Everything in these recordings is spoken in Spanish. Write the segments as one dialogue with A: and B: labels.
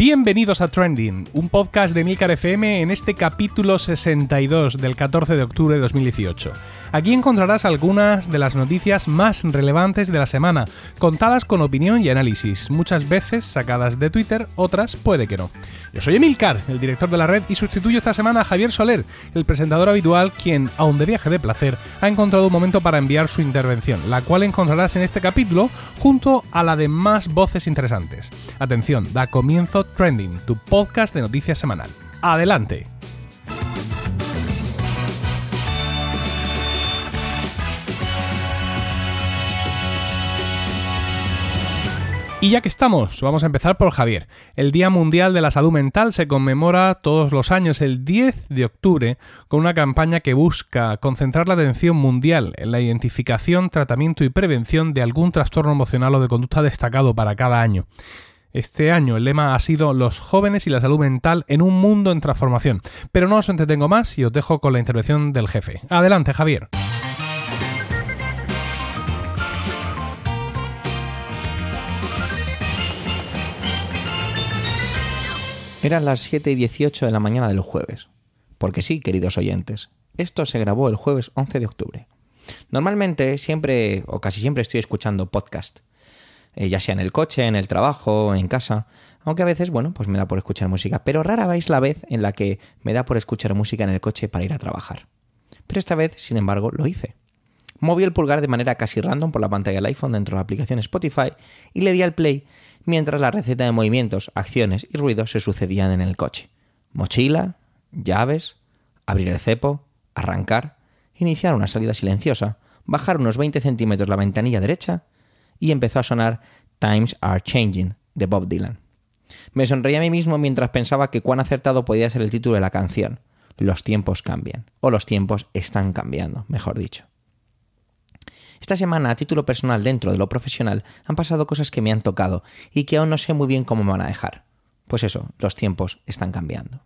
A: Bienvenidos a Trending, un podcast de Milcar FM en este capítulo 62 del 14 de octubre de 2018. Aquí encontrarás algunas de las noticias más relevantes de la semana, contadas con opinión y análisis, muchas veces sacadas de Twitter, otras puede que no. Yo soy Emilcar, el director de la red, y sustituyo esta semana a Javier Soler, el presentador habitual, quien, aun de viaje de placer, ha encontrado un momento para enviar su intervención, la cual encontrarás en este capítulo junto a la de más voces interesantes. Atención, da comienzo Trending, tu podcast de noticias semanal. Adelante. Y ya que estamos, vamos a empezar por Javier. El Día Mundial de la Salud Mental se conmemora todos los años el 10 de octubre con una campaña que busca concentrar la atención mundial en la identificación, tratamiento y prevención de algún trastorno emocional o de conducta destacado para cada año. Este año el lema ha sido Los jóvenes y la salud mental en un mundo en transformación. Pero no os entretengo más y os dejo con la intervención del jefe. Adelante, Javier.
B: Eran las 7 y 18 de la mañana del jueves. Porque sí, queridos oyentes, esto se grabó el jueves 11 de octubre. Normalmente siempre o casi siempre estoy escuchando podcast, eh, ya sea en el coche, en el trabajo, en casa, aunque a veces, bueno, pues me da por escuchar música, pero rara vez la vez en la que me da por escuchar música en el coche para ir a trabajar. Pero esta vez, sin embargo, lo hice. Moví el pulgar de manera casi random por la pantalla del iPhone dentro de la aplicación Spotify y le di al play mientras la receta de movimientos, acciones y ruidos se sucedían en el coche. Mochila, llaves, abrir el cepo, arrancar, iniciar una salida silenciosa, bajar unos 20 centímetros la ventanilla derecha y empezó a sonar Times Are Changing de Bob Dylan. Me sonreí a mí mismo mientras pensaba que cuán acertado podía ser el título de la canción. Los tiempos cambian, o los tiempos están cambiando, mejor dicho. Esta semana, a título personal dentro de lo profesional, han pasado cosas que me han tocado y que aún no sé muy bien cómo me van a dejar. Pues eso, los tiempos están cambiando.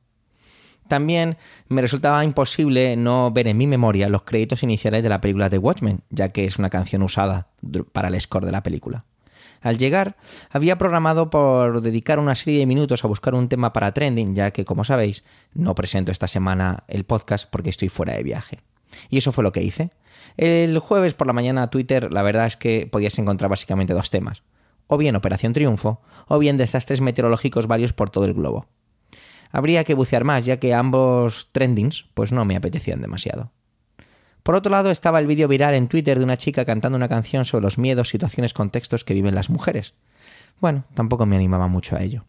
B: También me resultaba imposible no ver en mi memoria los créditos iniciales de la película The Watchmen, ya que es una canción usada para el score de la película. Al llegar, había programado por dedicar una serie de minutos a buscar un tema para trending, ya que, como sabéis, no presento esta semana el podcast porque estoy fuera de viaje. Y eso fue lo que hice. El jueves por la mañana Twitter, la verdad es que podías encontrar básicamente dos temas. O bien Operación Triunfo, o bien desastres meteorológicos varios por todo el globo. Habría que bucear más, ya que ambos trendings pues no me apetecían demasiado. Por otro lado estaba el vídeo viral en Twitter de una chica cantando una canción sobre los miedos, situaciones, contextos que viven las mujeres. Bueno, tampoco me animaba mucho a ello.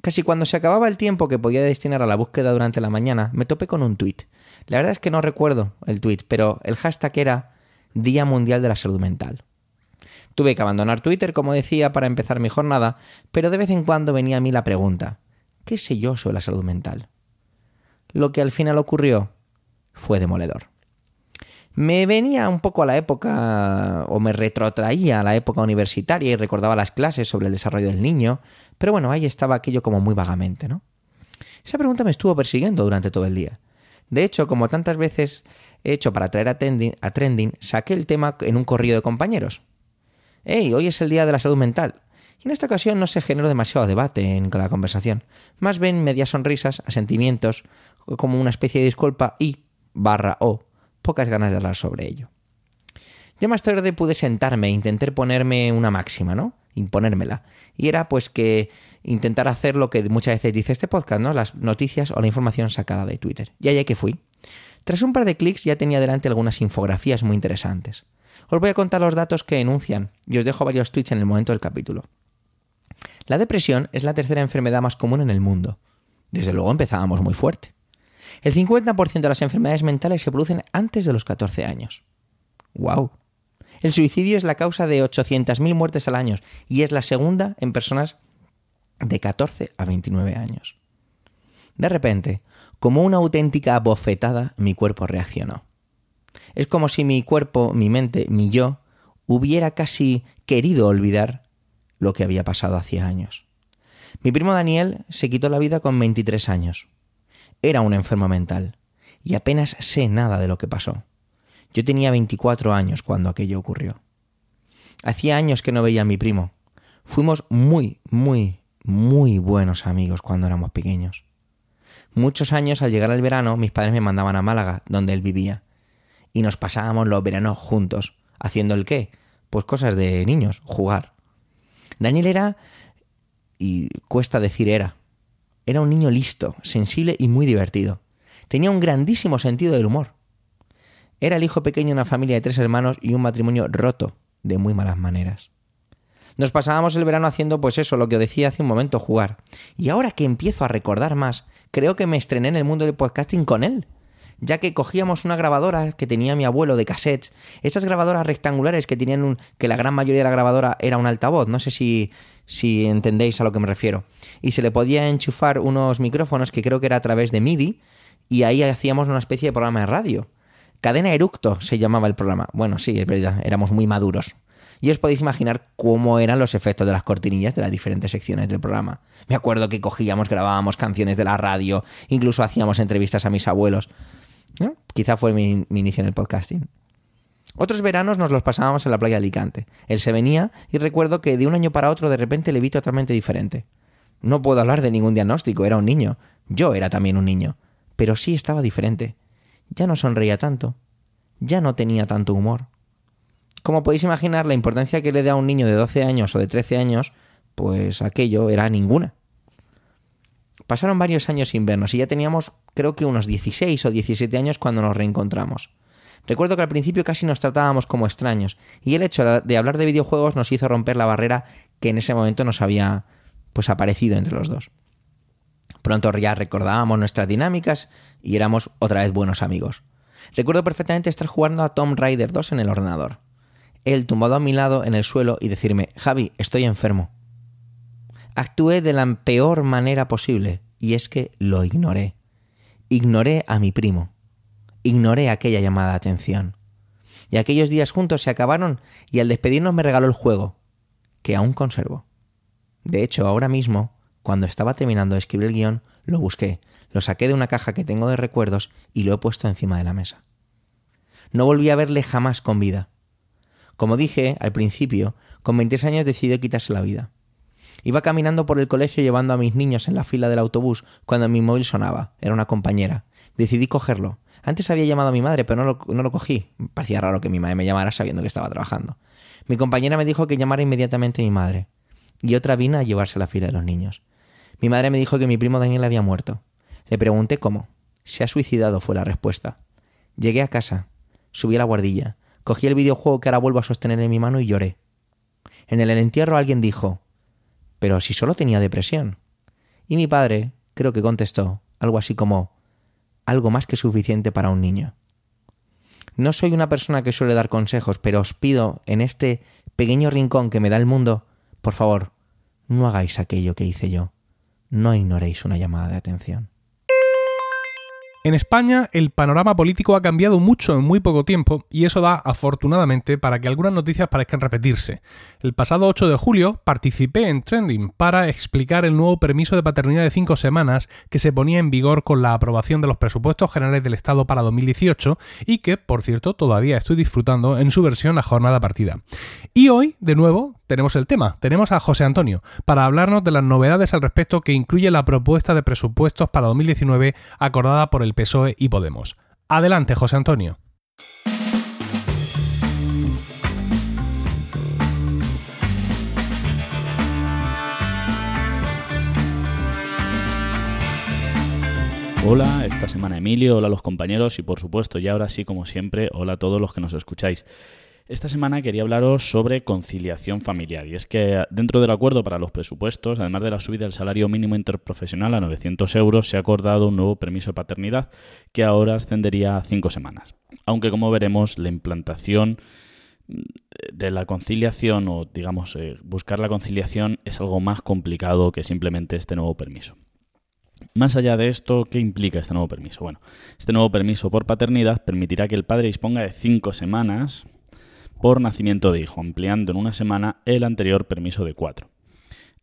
B: Casi cuando se acababa el tiempo que podía destinar a la búsqueda durante la mañana, me topé con un tuit. La verdad es que no recuerdo el tuit, pero el hashtag era Día Mundial de la Salud Mental. Tuve que abandonar Twitter, como decía, para empezar mi jornada, pero de vez en cuando venía a mí la pregunta, ¿qué sé yo sobre la salud mental? Lo que al final ocurrió fue demoledor. Me venía un poco a la época, o me retrotraía a la época universitaria y recordaba las clases sobre el desarrollo del niño, pero bueno, ahí estaba aquello como muy vagamente, ¿no? Esa pregunta me estuvo persiguiendo durante todo el día. De hecho, como tantas veces he hecho para traer a trending, saqué el tema en un corrillo de compañeros. ¡Hey! Hoy es el día de la salud mental. Y en esta ocasión no se generó demasiado debate en la conversación. Más bien medias sonrisas, asentimientos, como una especie de disculpa y, barra o, pocas ganas de hablar sobre ello. Ya más tarde pude sentarme e intentar ponerme una máxima, ¿no? Imponérmela. Y era pues que intentar hacer lo que muchas veces dice este podcast, ¿no? Las noticias o la información sacada de Twitter. Y allá que fui. Tras un par de clics ya tenía delante algunas infografías muy interesantes. Os voy a contar los datos que enuncian y os dejo varios tweets en el momento del capítulo. La depresión es la tercera enfermedad más común en el mundo. Desde luego empezábamos muy fuerte. El 50% de las enfermedades mentales se producen antes de los 14 años. ¡Wow! El suicidio es la causa de 800.000 muertes al año y es la segunda en personas de 14 a 29 años. De repente, como una auténtica bofetada, mi cuerpo reaccionó. Es como si mi cuerpo, mi mente, mi yo, hubiera casi querido olvidar lo que había pasado hacía años. Mi primo Daniel se quitó la vida con 23 años. Era un enfermo mental y apenas sé nada de lo que pasó. Yo tenía 24 años cuando aquello ocurrió. Hacía años que no veía a mi primo. Fuimos muy, muy, muy buenos amigos cuando éramos pequeños. Muchos años al llegar al verano mis padres me mandaban a Málaga, donde él vivía, y nos pasábamos los veranos juntos, haciendo el qué? Pues cosas de niños, jugar. Daniel era, y cuesta decir era, era un niño listo, sensible y muy divertido. Tenía un grandísimo sentido del humor. Era el hijo pequeño de una familia de tres hermanos y un matrimonio roto de muy malas maneras. Nos pasábamos el verano haciendo pues eso, lo que decía hace un momento, jugar. Y ahora que empiezo a recordar más, creo que me estrené en el mundo del podcasting con él. Ya que cogíamos una grabadora que tenía mi abuelo de cassettes, esas grabadoras rectangulares que tenían un. que la gran mayoría de la grabadora era un altavoz, no sé si, si entendéis a lo que me refiero. Y se le podía enchufar unos micrófonos que creo que era a través de MIDI, y ahí hacíamos una especie de programa de radio. Cadena Eructo se llamaba el programa. Bueno, sí, es verdad, éramos muy maduros y os podéis imaginar cómo eran los efectos de las cortinillas de las diferentes secciones del programa. Me acuerdo que cogíamos, grabábamos canciones de la radio, incluso hacíamos entrevistas a mis abuelos. Quizá fue mi, inicio en el podcasting. Otros veranos nos los pasábamos en la playa de Alicante. Él se venía y recuerdo que de un año para otro de repente le vi totalmente diferente. No puedo hablar de ningún diagnóstico, era un niño. Yo era también un niño. Pero sí estaba diferente. Ya no sonreía tanto. Ya no tenía tanto humor. Como podéis imaginar, la importancia que le da a un niño de 12 años o de 13 años, pues aquello era ninguna. Pasaron varios años sin vernos y ya teníamos creo que unos 16 o 17 años cuando nos reencontramos. Recuerdo que al principio casi nos tratábamos como extraños y el hecho de hablar de videojuegos nos hizo romper la barrera que en ese momento nos había pues aparecido entre los dos. Pronto ya recordábamos nuestras dinámicas y éramos otra vez buenos amigos. Recuerdo perfectamente estar jugando a Tomb Raider 2 en el ordenador él tumbado a mi lado en el suelo y decirme, Javi, estoy enfermo. Actué de la peor manera posible, y es que lo ignoré. Ignoré a mi primo. Ignoré aquella llamada de atención. Y aquellos días juntos se acabaron y al despedirnos me regaló el juego, que aún conservo. De hecho, ahora mismo, cuando estaba terminando de escribir el guion, lo busqué, lo saqué de una caja que tengo de recuerdos y lo he puesto encima de la mesa. No volví a verle jamás con vida. Como dije al principio, con 26 años decidió quitarse la vida. Iba caminando por el colegio llevando a mis niños en la fila del autobús cuando mi móvil sonaba. Era una compañera. Decidí cogerlo. Antes había llamado a mi madre, pero no lo, cogí. Parecía raro que mi madre me llamara sabiendo que estaba trabajando. Mi compañera me dijo que llamara inmediatamente a mi madre. Y otra vino a llevarse a la fila de los niños. Mi madre me dijo que mi primo Daniel había muerto. Le pregunté cómo. Se ha suicidado, fue la respuesta. Llegué a casa. Subí a la guardilla. Cogí el videojuego que ahora vuelvo a sostener en mi mano y lloré. En el entierro alguien dijo, pero si solo tenía depresión. Y mi padre creo que contestó algo así como, algo más que suficiente para un niño. No soy una persona que suele dar consejos, pero os pido en este pequeño rincón que me da el mundo, por favor, no hagáis aquello que hice yo. No ignoréis una llamada de atención.
A: En España el panorama político ha cambiado mucho en muy poco tiempo y eso da, afortunadamente, para que algunas noticias parezcan repetirse. El pasado 8 de julio participé en Trending para explicar el nuevo permiso de paternidad de 5 semanas que se ponía en vigor con la aprobación de los presupuestos generales del Estado para 2018 y que, por cierto, todavía estoy disfrutando en su versión a jornada partida. Y hoy, de nuevo, tenemos el tema. Tenemos a José Antonio para hablarnos de las novedades al respecto que incluye la propuesta de presupuestos para 2019 acordada por el PSOE y Podemos. Adelante, José Antonio.
C: Hola, esta semana Emilio, hola a los compañeros y por supuesto, y ahora sí como siempre, hola a todos los que nos escucháis. Esta semana quería hablaros sobre conciliación familiar y es que dentro del acuerdo para los presupuestos, además de la subida del salario mínimo interprofesional a 900 euros, se ha acordado un nuevo permiso de paternidad que ahora ascendería a cinco semanas. Aunque como veremos, la implantación de la conciliación o digamos eh, buscar la conciliación es algo más complicado que simplemente este nuevo permiso. Más allá de esto, ¿qué implica este nuevo permiso? Bueno, este nuevo permiso por paternidad permitirá que el padre disponga de cinco semanas por nacimiento de hijo, ampliando en una semana el anterior permiso de cuatro.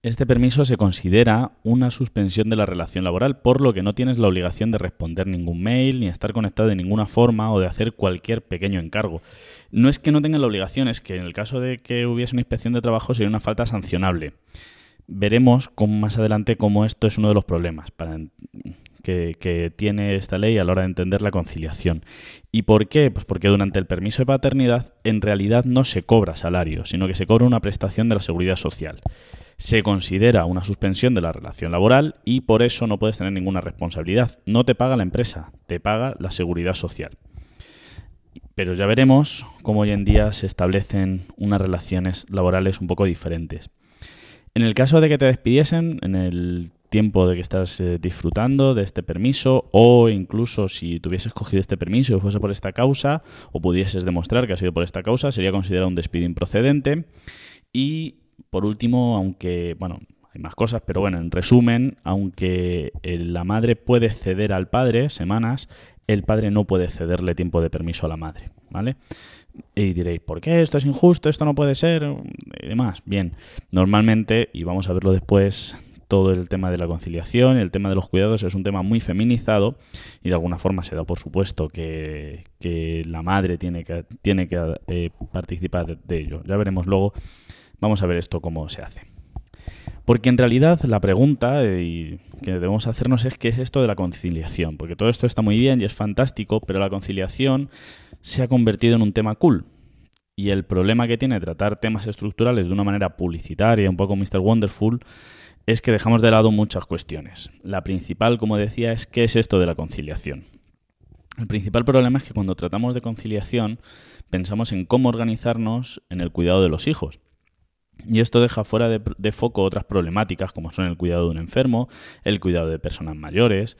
C: Este permiso se considera una suspensión de la relación laboral, por lo que no tienes la obligación de responder ningún mail, ni estar conectado de ninguna forma o de hacer cualquier pequeño encargo. No es que no tengan la obligación, es que en el caso de que hubiese una inspección de trabajo sería una falta sancionable. veremos con, más adelante cómo esto es uno de los problemas para, que, tiene esta ley a la hora de entender la conciliación. ¿Y por qué? Pues porque durante el permiso de paternidad en realidad no se cobra salario, sino que se cobra una prestación de la seguridad social. Se considera una suspensión de la relación laboral y por eso no puedes tener ninguna responsabilidad. No te paga la empresa, te paga la seguridad social. Pero ya veremos cómo hoy en día se establecen unas relaciones laborales un poco diferentes. En el caso de que te despidiesen, en el tiempo de que estás eh, disfrutando de este permiso o incluso si tuvieses cogido este permiso y fuese por esta causa o pudieses demostrar que ha sido por esta causa, sería considerado un despido improcedente. Y por último, aunque, bueno, hay más cosas, pero bueno, en resumen, aunque la madre puede ceder al padre semanas, el padre no puede cederle tiempo de permiso a la madre, ¿vale? Y diréis, ¿por qué? Esto es injusto, esto no puede ser, y demás. Bien, normalmente, y vamos a verlo después, todo el tema de la conciliación, el tema de los cuidados es un tema muy feminizado y de alguna forma se da por supuesto que, la madre tiene que, tiene que eh, participar de ello. Ya veremos luego, vamos a ver esto cómo se hace. Porque en realidad la pregunta eh, que debemos hacernos es qué es esto de la conciliación. Porque todo esto está muy bien y es fantástico, pero la conciliación se ha convertido en un tema cool. Y el problema que tiene tratar temas estructurales de una manera publicitaria, un poco Mr. Wonderful, es que dejamos de lado muchas cuestiones. La principal, como decía, es qué es esto de la conciliación. El principal problema es que cuando tratamos de conciliación pensamos en cómo organizarnos en el cuidado de los hijos. Y esto deja fuera de, foco otras problemáticas como son el cuidado de un enfermo, el cuidado de personas mayores.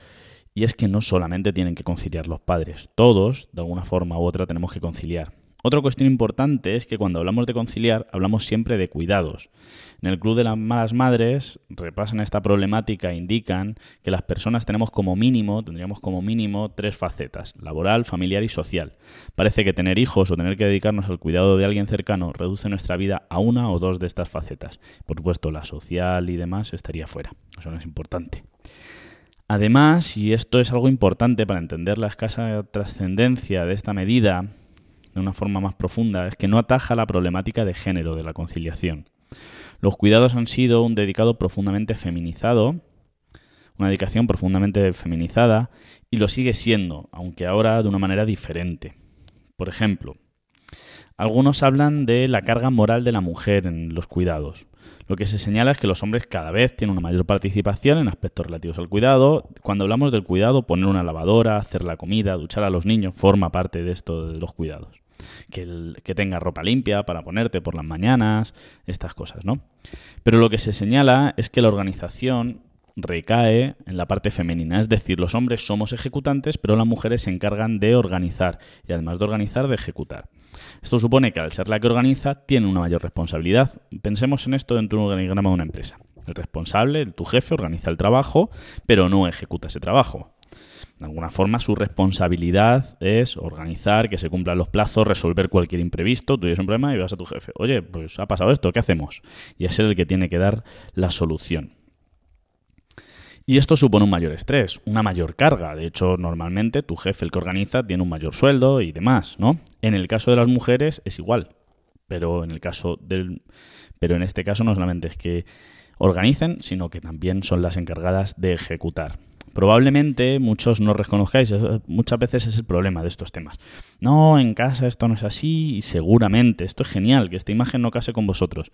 C: Y es que no solamente tienen que conciliar los padres, todos, de alguna forma u otra, tenemos que conciliar. Otra cuestión importante es que cuando hablamos de conciliar, hablamos siempre de cuidados. En el Club de las Malas Madres repasan esta problemática e indican que las personas tenemos como mínimo, tendríamos como mínimo tres facetas, laboral, familiar y social. Parece que tener hijos o tener que dedicarnos al cuidado de alguien cercano reduce nuestra vida a una o dos de estas facetas. Por supuesto, la social y demás estaría fuera. Eso no es importante. Además, y esto es algo importante para entender la escasa trascendencia de esta medida de una forma más profunda, es que no ataja la problemática de género de la conciliación. Los cuidados han sido un dedicado profundamente feminizado, una dedicación profundamente feminizada, y lo sigue siendo, aunque ahora de una manera diferente. Por ejemplo, algunos hablan de la carga moral de la mujer en los cuidados. Lo que se señala es que los hombres cada vez tienen una mayor participación en aspectos relativos al cuidado. Cuando hablamos del cuidado, poner una lavadora, hacer la comida, duchar a los niños, forma parte de esto de los cuidados que, que tenga ropa limpia para ponerte por las mañanas, estas cosas, ¿no? Pero lo que se señala es que la organización recae en la parte femenina, es decir, los hombres somos ejecutantes, pero las mujeres se encargan de organizar y además de organizar, de ejecutar. Esto supone que al ser la que organiza, tiene una mayor responsabilidad. Pensemos en esto dentro de un organigrama de una empresa. El responsable, tu jefe, organiza el trabajo, pero no ejecuta ese trabajo. De alguna forma su responsabilidad es organizar, que se cumplan los plazos, resolver cualquier imprevisto. Tú tienes un problema y vas a tu jefe. Oye, pues ha pasado esto, ¿qué hacemos? Y es él el que tiene que dar la solución. Y esto supone un mayor estrés, una mayor carga. De hecho, normalmente tu jefe, el que organiza, tiene un mayor sueldo y demás, ¿no? En el caso de las mujeres es igual. Pero en el caso del. Pero en este caso no solamente es que organicen, sino que también son las encargadas de ejecutar. Probablemente muchos no reconozcáis, muchas veces es el problema de estos temas. No, en casa esto no es así y seguramente, esto es genial, que esta imagen no case con vosotros.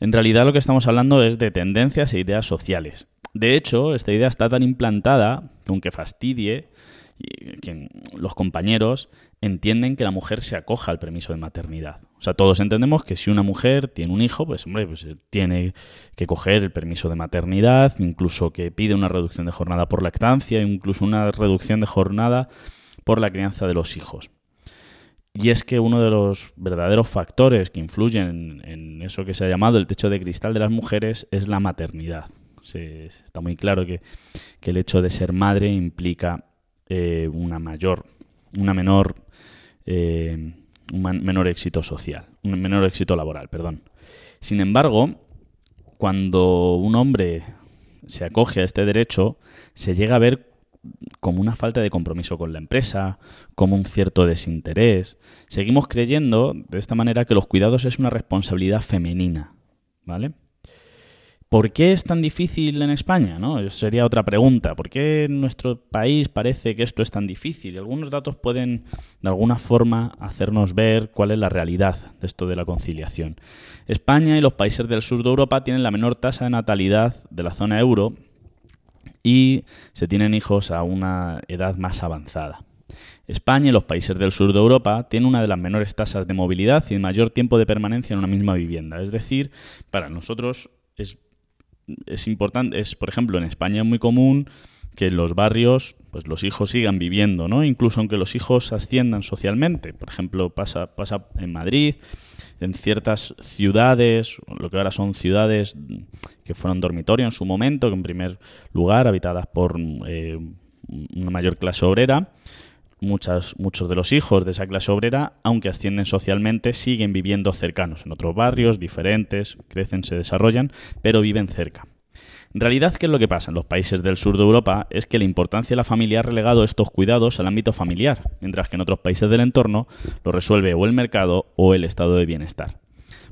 C: En realidad lo que estamos hablando es de tendencias e ideas sociales. De hecho, esta idea está tan implantada que aunque fastidie, los compañeros entienden que la mujer se acoja al permiso de maternidad. O sea, todos entendemos que si una mujer tiene un hijo, pues hombre, pues tiene que coger el permiso de maternidad, incluso que pide una reducción de jornada por lactancia, incluso una reducción de jornada por la crianza de los hijos. Y es que uno de los verdaderos factores que influyen en eso que se ha llamado el techo de cristal de las mujeres es la maternidad. está muy claro que, el hecho de ser madre implica eh, una mayor, una menor eh, un menor éxito social, un menor éxito laboral, perdón. Sin embargo, cuando un hombre se acoge a este derecho, se llega a ver como una falta de compromiso con la empresa, como un cierto desinterés. Seguimos creyendo de esta manera que los cuidados es una responsabilidad femenina, ¿vale? ¿Por qué es tan difícil en España? ¿no? Sería otra pregunta. ¿Por qué en nuestro país parece que esto es tan difícil? Y algunos datos pueden, de alguna forma, hacernos ver cuál es la realidad de esto de la conciliación. España y los países del sur de Europa tienen la menor tasa de natalidad de la zona euro y se tienen hijos a una edad más avanzada. España y los países del sur de Europa tienen una de las menores tasas de movilidad y mayor tiempo de permanencia en una misma vivienda. Es decir, para nosotros es es importante, es, por ejemplo, en España es muy común que en los barrios pues los hijos sigan viviendo, ¿no? Incluso aunque los hijos asciendan socialmente. Por ejemplo, pasa, pasa en Madrid, en ciertas ciudades, lo que ahora son ciudades que fueron dormitorio en su momento, que en primer lugar habitadas por eh, una mayor clase obrera, muchos de los hijos de esa clase obrera, aunque ascienden socialmente, siguen viviendo cercanos, en otros barrios diferentes, crecen, se desarrollan, pero viven cerca. En realidad, ¿qué es lo que pasa en los países del sur de Europa? Es que la importancia de la familia ha relegado estos cuidados al ámbito familiar, mientras que en otros países del entorno lo resuelve o el mercado o el estado de bienestar.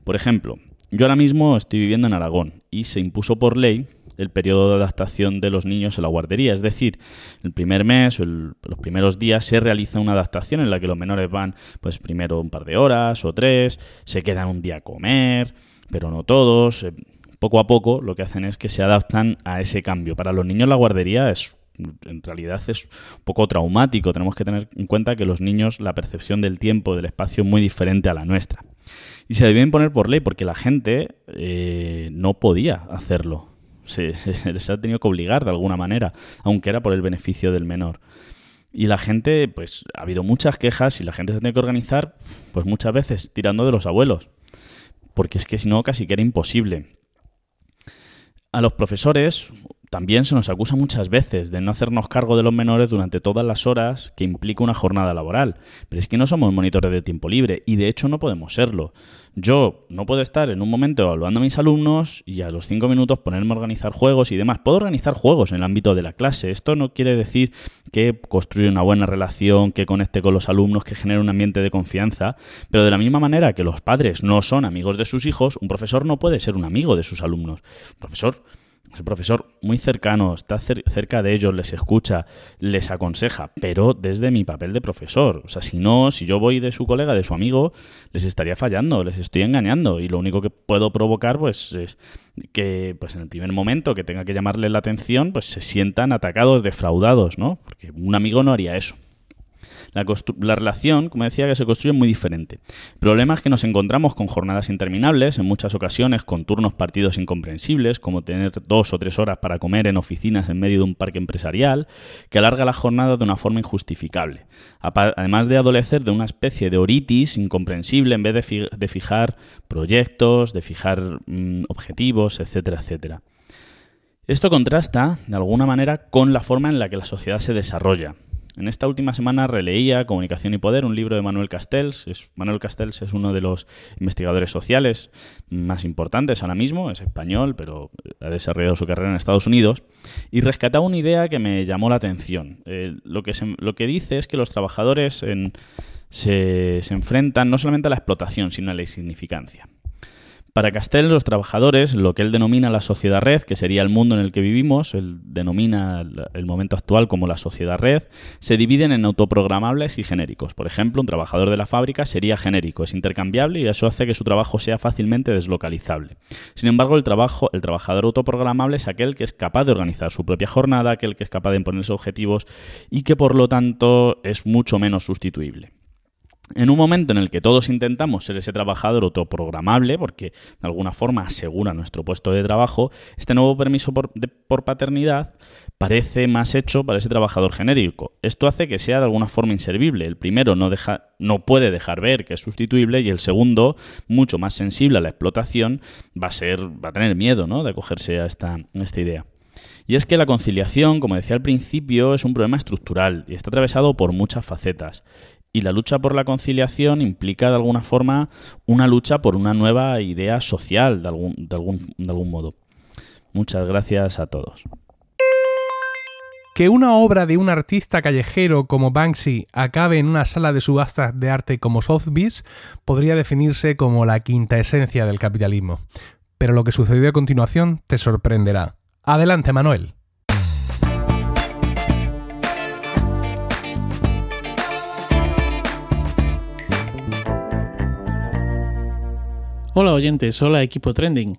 C: Por ejemplo, yo ahora mismo estoy viviendo en Aragón y se impuso por ley el periodo de adaptación de los niños en la guardería. Es decir, el primer mes o los primeros días se realiza una adaptación en la que los menores van, pues primero un par de horas o tres, se quedan un día a comer, pero no todos. Eh, poco a poco lo que hacen es que se adaptan a ese cambio. Para los niños la guardería es en realidad es un poco traumático. Tenemos que tener en cuenta que los niños la percepción del tiempo, del espacio es muy diferente a la nuestra. Y se deben poner por ley porque la gente eh, no podía hacerlo se, les ha tenido que obligar de alguna manera, aunque era por el beneficio del menor. Y la gente, pues ha habido muchas quejas y la gente se tiene que organizar, pues muchas veces tirando de los abuelos, porque es que si no casi que era imposible. A los profesores también se nos acusa muchas veces de no hacernos cargo de los menores durante todas las horas que implica una jornada laboral. Pero es que no somos monitores de tiempo libre y de hecho no podemos serlo. Yo no puedo estar en un momento evaluando a mis alumnos y a los cinco minutos ponerme a organizar juegos y demás. Puedo organizar juegos en el ámbito de la clase. Esto no quiere decir que construya una buena relación, que conecte con los alumnos, que genere un ambiente de confianza. Pero de la misma manera que los padres no son amigos de sus hijos, un profesor no puede ser un amigo de sus alumnos. Un profesor el profesor muy cercano, está cerca de ellos, les escucha, les aconseja, pero desde mi papel de profesor. O sea, si no, si yo voy de su colega, de su amigo, les estaría fallando, les estoy engañando. Y lo único que puedo provocar, pues, es que pues en el primer momento que tenga que llamarle la atención, pues se sientan atacados, defraudados, ¿no? Porque un amigo no haría eso. La, relación, como decía, que se construye muy diferente. El problema es que nos encontramos con jornadas interminables, en muchas ocasiones con turnos partidos incomprensibles, como tener dos o tres horas para comer en oficinas en medio de un parque empresarial, que alarga la jornada de una forma injustificable. Además de adolecer de una especie de oritis incomprensible en vez de, fijar proyectos, de fijar mm, objetivos, etcétera, etcétera. Esto contrasta, de alguna manera, con la forma en la que la sociedad se desarrolla. En esta última semana releía Comunicación y Poder, un libro de Manuel Castells. Manuel Castells es uno de los investigadores sociales más importantes ahora mismo, es español, pero ha desarrollado su carrera en Estados Unidos, y rescataba una idea que me llamó la atención. Eh, lo, que lo que dice es que los trabajadores se, se enfrentan no solamente a la explotación, sino a la insignificancia. Para Castell, los trabajadores, lo que él denomina la sociedad red, que sería el mundo en el que vivimos, él denomina el momento actual como la sociedad red, se dividen en autoprogramables y genéricos. Por ejemplo, un trabajador de la fábrica sería genérico, es intercambiable y eso hace que su trabajo sea fácilmente deslocalizable. Sin embargo, el, trabajo, el trabajador autoprogramable es aquel que es capaz de organizar su propia jornada, aquel que es capaz de imponerse objetivos y que por lo tanto es mucho menos sustituible. En un momento en el que todos intentamos ser ese trabajador autoprogramable, porque de alguna forma asegura nuestro puesto de trabajo, este nuevo permiso por, paternidad parece más hecho para ese trabajador genérico. Esto hace que sea de alguna forma inservible. El primero no, deja, no puede dejar ver que es sustituible y el segundo, mucho más sensible a la explotación, va a, ser, va a tener miedo ¿no? de acogerse a esta, a esta idea. Y es que la conciliación, como decía al principio, es un problema estructural y está atravesado por muchas facetas. Y la lucha por la conciliación implica de alguna forma una lucha por una nueva idea social, de algún, modo. Muchas gracias a todos.
A: Que una obra de un artista callejero como Banksy acabe en una sala de subastas de arte como Sotheby's podría definirse como la quinta esencia del capitalismo. pero lo que sucedió a continuación te sorprenderá. Adelante, Manuel.
D: Hola oyentes, hola equipo trending.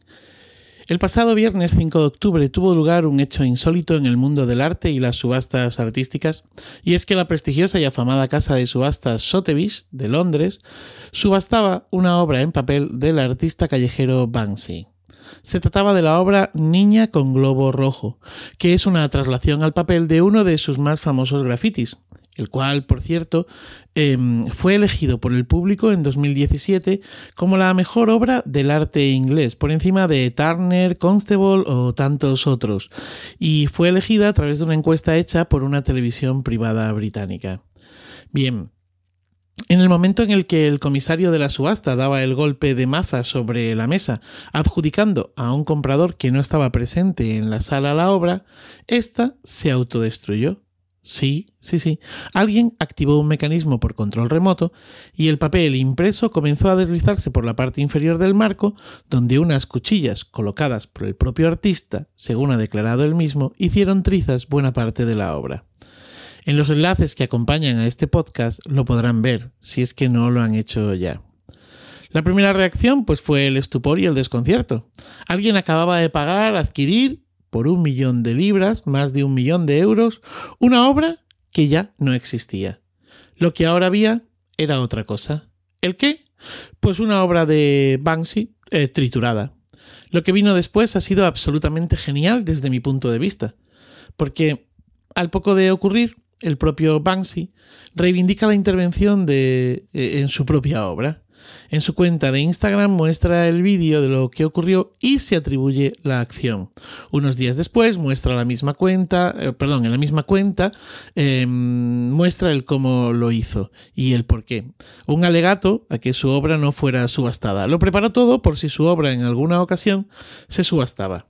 D: El pasado viernes 5 de octubre tuvo lugar un hecho insólito en el mundo del arte y las subastas artísticas, y es que la prestigiosa y afamada casa de subastas Sotheby's de Londres subastaba una obra en papel del artista callejero Banksy. Se trataba de la obra Niña con globo rojo, que es una traslación al papel de uno de sus más famosos grafitis, el cual, por cierto, em, fue elegido por el público en 2017 como la mejor obra del arte inglés, por encima de Turner, Constable o tantos otros, y fue elegida a través de una encuesta hecha por una televisión privada británica. Bien, en el momento en el que el comisario de la subasta daba el golpe de maza sobre la mesa, adjudicando a un comprador que no estaba presente en la sala la obra, ésta se autodestruyó Sí, sí, sí. Alguien activó un mecanismo por control remoto y el papel impreso comenzó a deslizarse por la parte inferior del marco, donde unas cuchillas colocadas por el propio artista, según ha declarado él mismo, hicieron trizas buena parte de la obra. En los enlaces que acompañan a este podcast lo podrán ver, si es que no lo han hecho ya. La primera reacción pues fue el estupor y el desconcierto. Alguien acababa de pagar, adquirir por un millón de libras, más de un millón de euros, una obra que ya no existía. Lo que ahora había era otra cosa. ¿El qué? Pues una obra de Banksy eh, triturada. Lo que vino después ha sido absolutamente genial desde mi punto de vista, porque al poco de ocurrir, el propio Banksy reivindica la intervención de, eh, en su propia obra. En su cuenta de Instagram muestra el vídeo de lo que ocurrió y se atribuye la acción. Unos días después muestra la misma cuenta, eh, perdón, en la misma cuenta em, muestra el cómo lo hizo y el por qué. Un alegato a que su obra no fuera subastada. Lo preparó todo por si su obra en alguna ocasión se subastaba.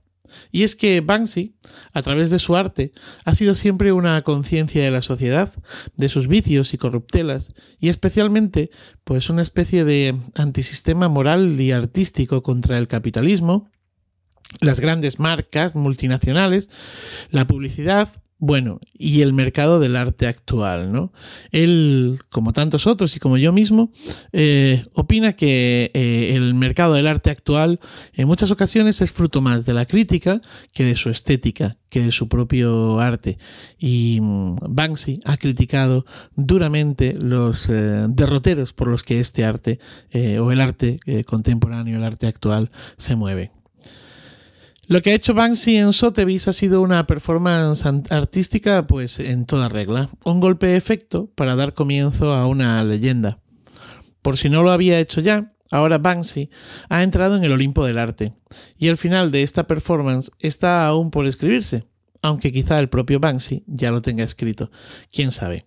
D: Y es que Banksy, a través de su arte, ha sido siempre una conciencia de la sociedad, de sus vicios y corruptelas, y especialmente, pues una especie de antisistema moral y artístico contra el capitalismo, las grandes marcas multinacionales, la publicidad bueno, y el mercado del arte actual, ¿no? Él, como tantos otros y como yo mismo, eh, opina que eh, el mercado del arte actual en muchas ocasiones es fruto más de la crítica que de su estética, que de su propio arte. Y mm, Banksy ha criticado duramente los eh, derroteros por los que este arte o el arte contemporáneo, el arte actual, se mueve. Lo que ha hecho Banksy en Sotheby's ha sido una performance artística pues en toda regla, un golpe de efecto para dar comienzo a una leyenda. Por si no lo había hecho ya, ahora Banksy ha entrado en el Olimpo del arte, y el final de esta performance está aún por escribirse, aunque quizá el propio Banksy ya lo tenga escrito, quién sabe.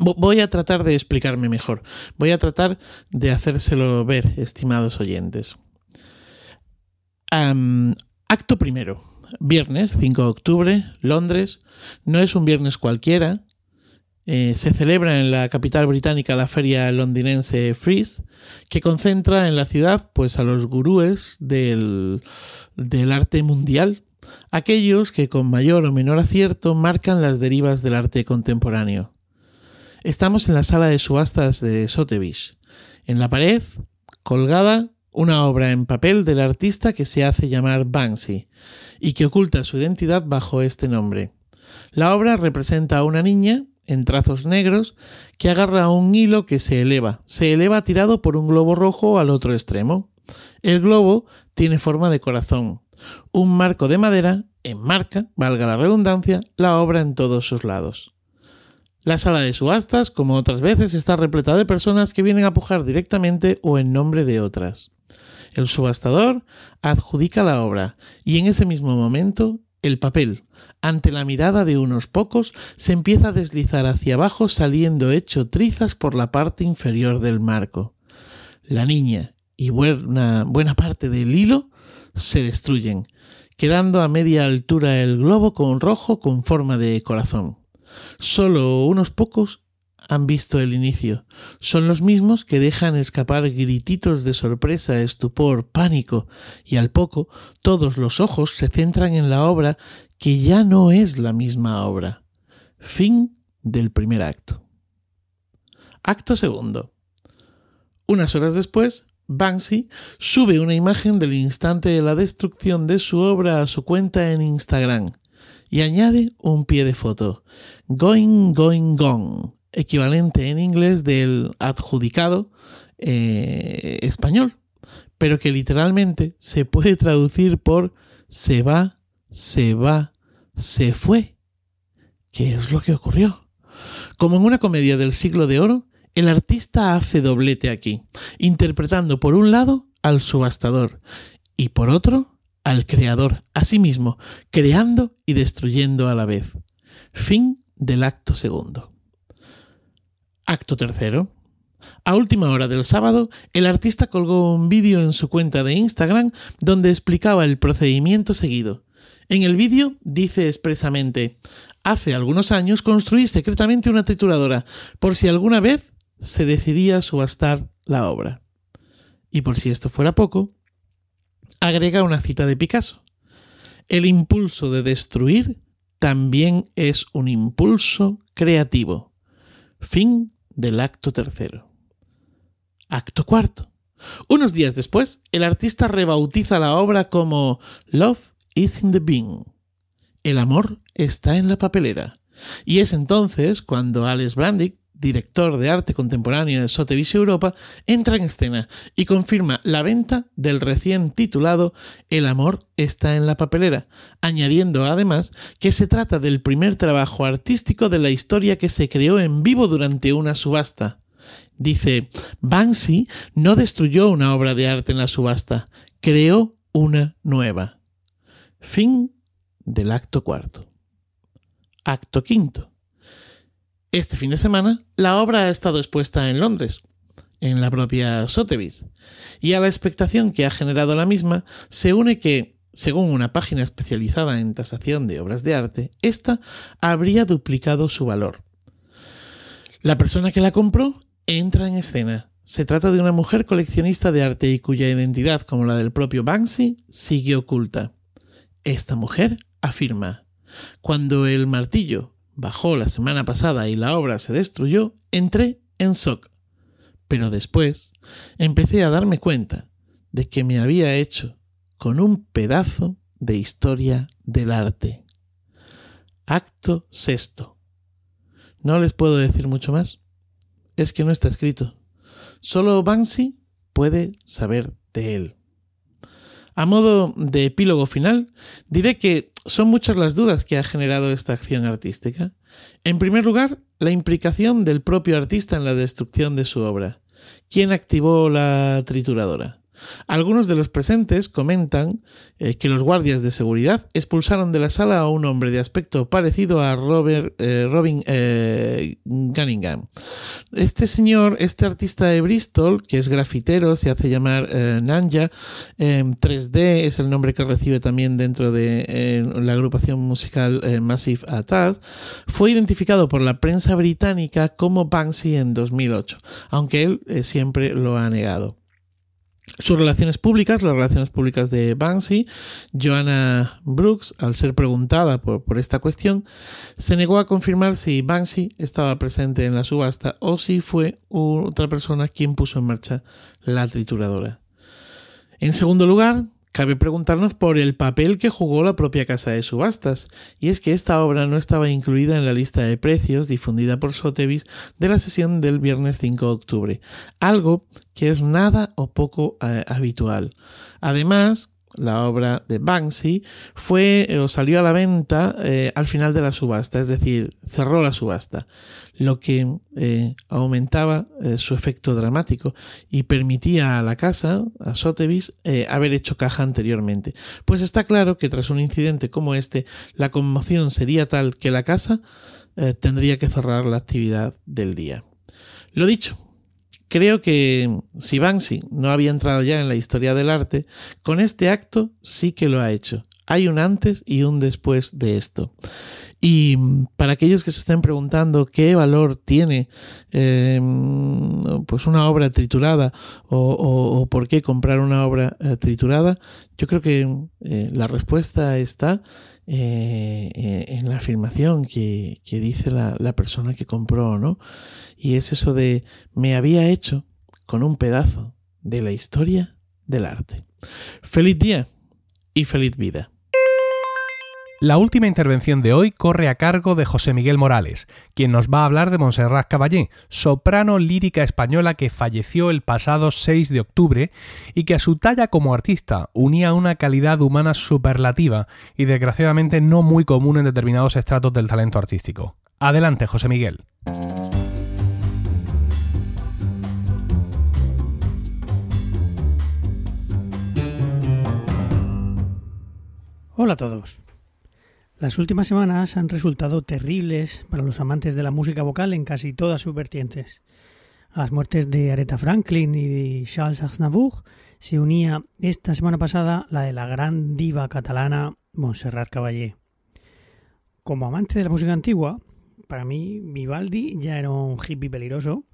D: Voy a tratar de explicarme mejor, voy a tratar de hacérselo ver, estimados oyentes. Acto primero. Viernes 5 de octubre, Londres. No es un viernes cualquiera. Eh, se celebra en la capital británica la feria londinense Freeze, que concentra en la ciudad pues, a los gurúes del, del arte mundial, aquellos que con mayor o menor acierto marcan las derivas del arte contemporáneo. Estamos en la sala de subastas de Sotheby's. En la pared, colgada, una obra en papel del artista que se hace llamar Banksy y que oculta su identidad bajo este nombre. La obra representa a una niña en trazos negros que agarra un hilo que se eleva, se eleva tirado por un globo rojo al otro extremo. El globo tiene forma de corazón. Un marco de madera enmarca, valga la redundancia, la obra en todos sus lados. La sala de subastas, como otras veces, está repleta de personas que vienen a pujar directamente o en nombre de otras. El subastador adjudica la obra y en ese mismo momento el papel, ante la mirada de unos pocos, se empieza a deslizar hacia abajo saliendo hecho trizas por la parte inferior del marco. La niña y buena, buena parte del hilo se destruyen, quedando a media altura el globo con rojo con forma de corazón. Solo unos pocos han visto el inicio. Son los mismos que dejan escapar grititos de sorpresa, estupor, pánico, y al poco todos los ojos se centran en la obra que ya no es la misma obra. Fin del primer acto. Acto segundo. Unas horas después, Banksy sube una imagen del instante de la destrucción de su obra a su cuenta en Instagram y añade un pie de foto. Going, going, gone, equivalente en inglés del adjudicado eh, español, pero que literalmente se puede traducir por se va, se va, se fue. ¿Qué es lo que ocurrió? Como en una comedia del siglo de oro, el artista hace doblete aquí, interpretando por un lado al subastador y por otro al creador, a sí mismo, creando y destruyendo a la vez. Fin del acto segundo. Acto tercero. A última hora del sábado, el artista colgó un vídeo en su cuenta de Instagram donde explicaba el procedimiento seguido. En el vídeo dice expresamente, hace algunos años construí secretamente una trituradora por si alguna vez se decidía subastar la obra. Y por si esto fuera poco, agrega una cita de Picasso. El impulso de destruir también es un impulso creativo. Fin del acto tercero. Acto cuarto. Unos días después, el artista rebautiza la obra como Love is in the bin. El amor está en la papelera. Y es entonces cuando Alex Brandick director de arte contemporáneo de Sotheby's Europa, entra en escena y confirma la venta del recién titulado El amor está en la papelera, añadiendo además que se trata del primer trabajo artístico de la historia que se creó en vivo durante una subasta. Dice, Banksy no destruyó una obra de arte en la subasta, creó una nueva. Fin del acto cuarto. Acto quinto. Este fin de semana, la obra ha estado expuesta en Londres, en la propia Sotheby's, y a la expectación que ha generado la misma se une que, según una página especializada en tasación de obras de arte, ésta habría duplicado su valor. La persona que la compró entra en escena. Se trata de una mujer coleccionista de arte y cuya identidad, como la del propio Banksy, sigue oculta. Esta mujer afirma, cuando el martillo bajó la semana pasada y la obra se destruyó, entré en shock. Pero después empecé a darme cuenta de que me había hecho con un pedazo de historia del arte. Acto sexto. No les puedo decir mucho más. Es que no está escrito. Solo Banksy puede saber de él. A modo de epílogo final, diré que son muchas las dudas que ha generado esta acción artística. En primer lugar, la implicación del propio artista en la destrucción de su obra. ¿Quién activó la trituradora? Algunos de los presentes comentan eh, que los guardias de seguridad expulsaron de la sala a un hombre de aspecto parecido a Robert, eh, Robin eh, Gunningham. Este señor, este artista de Bristol, que es grafitero, se hace llamar Nanja, 3D es el nombre que recibe también dentro de la agrupación musical Massive Attack, fue identificado por la prensa británica como Banksy en 2008, aunque él siempre lo ha negado sus relaciones públicas, las relaciones públicas de Banksy, Joanna Brooks, al ser preguntada por, por, esta cuestión, se negó a confirmar si Banksy estaba presente en la subasta o si fue otra persona quien puso en marcha la trituradora. En segundo lugar, Cabe preguntarnos por el papel que jugó la propia casa de subastas, y es que esta obra no estaba incluida en la lista de precios difundida por Sotheby's de la sesión del viernes 5 de octubre, algo que es nada o poco eh, habitual. Además, la obra de Banksy, fue eh, o salió a la venta eh, al final de la subasta, es decir, cerró la subasta, lo que eh, aumentaba su efecto dramático y permitía a la casa, a Sotheby's, haber hecho caja anteriormente. Pues está claro que tras un incidente como este, la conmoción sería tal que la casa tendría que cerrar la actividad del día. Lo dicho, Creo que si Banksy no había entrado ya en la historia del arte, con este acto sí que lo ha hecho. Hay un antes y un después de esto. Y para aquellos que se estén preguntando qué valor tiene eh, pues una obra triturada o, por qué comprar una obra eh, triturada, yo creo que eh, la respuesta está en la afirmación que, dice la, la, persona que compró, ¿no? Y es eso de me había hecho con un pedazo de la historia del arte. Feliz día y feliz vida.
A: La última intervención de hoy corre a cargo de José Miguel Morales, quien nos va a hablar de Montserrat Caballé, soprano lírica española que falleció el pasado 6 de octubre y que a su talla como artista unía una calidad humana superlativa y desgraciadamente no muy común en determinados estratos del talento artístico. Adelante, José Miguel.
E: Hola a todos. Las últimas semanas han resultado terribles para los amantes de la música vocal en casi todas sus vertientes. A las muertes de Aretha Franklin y de Charles Aznavour se unía esta semana pasada la de la gran diva catalana Montserrat Caballé. Como amante de la música antigua, para mí Vivaldi ya era un hippie peligroso.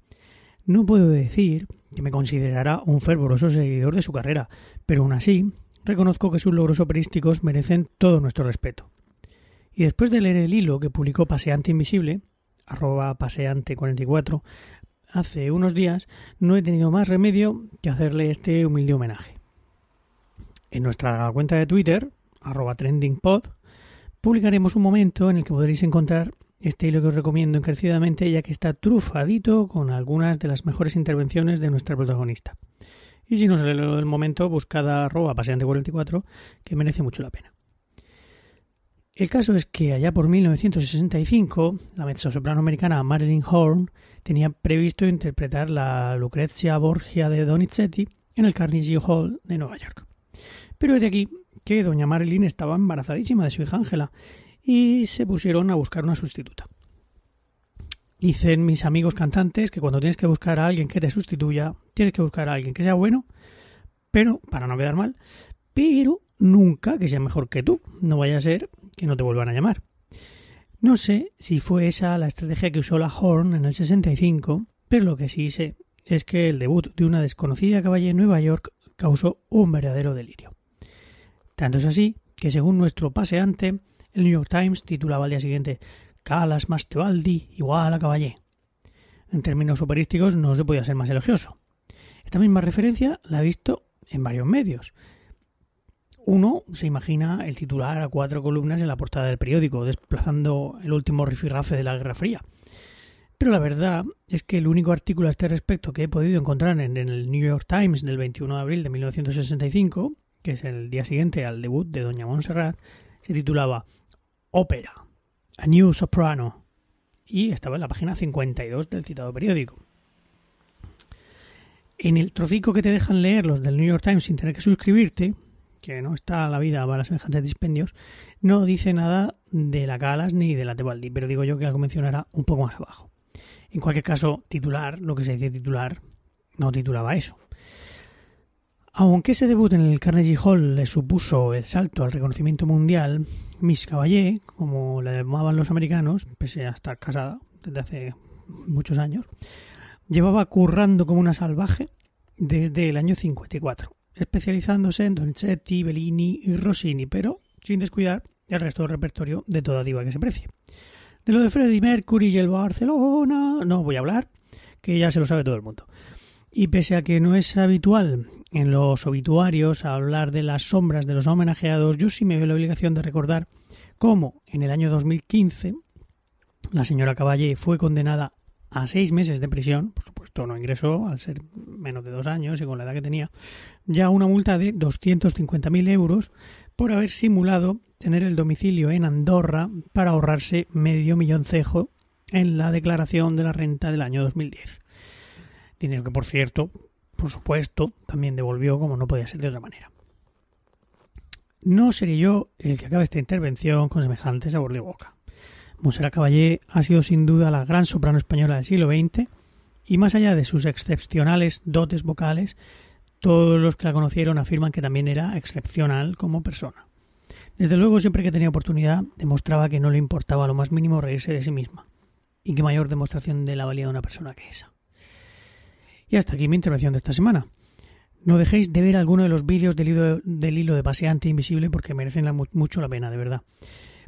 E: No puedo decir que me considerara un fervoroso seguidor de su carrera, pero aún así reconozco que sus logros operísticos merecen todo nuestro respeto. Y después de leer el hilo que publicó Paseante Invisible, arroba paseante44, hace unos días, no he tenido más remedio que hacerle este humilde homenaje. En nuestra cuenta de Twitter, arroba trendingpod, publicaremos un momento en el que podréis encontrar este hilo que os recomiendo encarecidamente ya que está trufadito con algunas de las mejores intervenciones de nuestra protagonista. Y si no sale el momento, buscad arroba paseante44 que merece mucho la pena. El caso es que allá por 1965, la mezzosoprano americana Marilyn Horn tenía previsto interpretar la Lucrezia Borgia de Donizetti en el Carnegie Hall de Nueva York. Pero es de aquí que doña Marilyn estaba embarazadísima de su hija Ángela y se pusieron a buscar una sustituta. Dicen mis amigos cantantes que cuando tienes que buscar a alguien que te sustituya, tienes que buscar a alguien que sea bueno, pero para no quedar mal, pero nunca que sea mejor que tú. No vaya a ser que no te vuelvan a llamar. No sé si fue esa la estrategia que usó la Horn en el 65, pero lo que sí sé es que el debut de una desconocida caballa en Nueva York causó un verdadero delirio. Tanto es así que según nuestro paseante, el New York Times titulaba al día siguiente Calas más Tebaldi igual a caballé. En términos operísticos no se podía ser más elogioso. Esta misma referencia la he visto en varios medios, uno se imagina el titular a cuatro columnas en la portada del periódico, desplazando el último rifirrafe de la Guerra Fría. Pero la verdad es que el único artículo a este respecto que he podido encontrar en, el New York Times del 21 de abril de 1965, que es el día siguiente al debut de Doña Montserrat, se titulaba Ópera, A New Soprano, y estaba en la página 52 del citado periódico. En el trocico que te dejan leer los del New York Times sin tener que suscribirte, que no está la vida para semejantes dispendios, no dice nada de la Calas ni de la Tebaldi, pero digo yo que algo mencionará un poco más abajo. En cualquier caso, titular, lo que se dice titular, no titulaba eso. Aunque ese debut en el Carnegie Hall le supuso el salto al reconocimiento mundial, Miss Caballé, como la llamaban los americanos, pese a estar casada desde hace muchos años, llevaba currando como una salvaje desde el año 54 especializándose en Donizetti, Bellini y Rossini, pero sin descuidar el resto del repertorio de toda diva que se precie. De lo de Freddie Mercury y el Barcelona no voy a hablar, que ya se lo sabe todo el mundo. Y pese a que no es habitual en los obituarios hablar de las sombras de los homenajeados, yo sí me veo la obligación de recordar cómo en el año 2015 la señora Caballé fue condenada a seis meses de prisión, por supuesto no ingresó al ser menos de dos años y con la edad que tenía, ya una multa de 250.000 euros por haber simulado tener el domicilio en Andorra para ahorrarse medio millón cejo en la declaración de la renta del año 2010. Dinero que, por cierto, por supuesto, también devolvió como no podía ser de otra manera. No seré yo el que acabe esta intervención con semejante sabor de boca. Monserrat Caballé ha sido sin duda la gran soprano española del siglo XX y más allá de sus excepcionales dotes vocales, todos los que la conocieron afirman que también era excepcional como persona. Desde luego, siempre que tenía oportunidad, demostraba que no le importaba lo más mínimo reírse de sí misma. Y qué mayor demostración de la valía de una persona que esa. Y hasta aquí mi intervención de esta semana. No dejéis de ver alguno de los vídeos del hilo, del hilo de paseante invisible porque merecen mucho la pena, de verdad.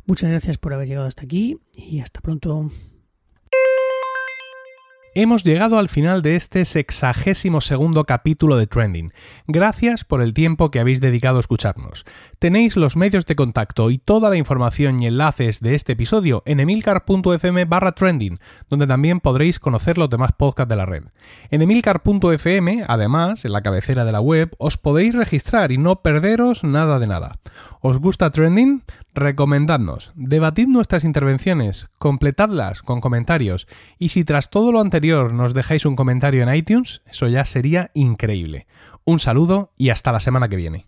E: Muchas gracias por haber llegado hasta aquí y hasta pronto
A: hemos llegado al final de este sexagésimo segundo capítulo de Trending. Gracias por el tiempo que habéis dedicado a escucharnos. Tenéis los medios de contacto y toda la información y enlaces de este episodio en emilcar.fm barra trending, donde también podréis conocer los demás podcasts de la red. En emilcar.fm, además, en la cabecera de la web, os podéis registrar y no perderos nada de nada. ¿Os gusta Trending? Recomendadnos, debatid nuestras intervenciones, completadlas con comentarios y si tras todo lo nos dejáis un comentario en iTunes, eso ya sería increíble. Un saludo y hasta la semana que viene.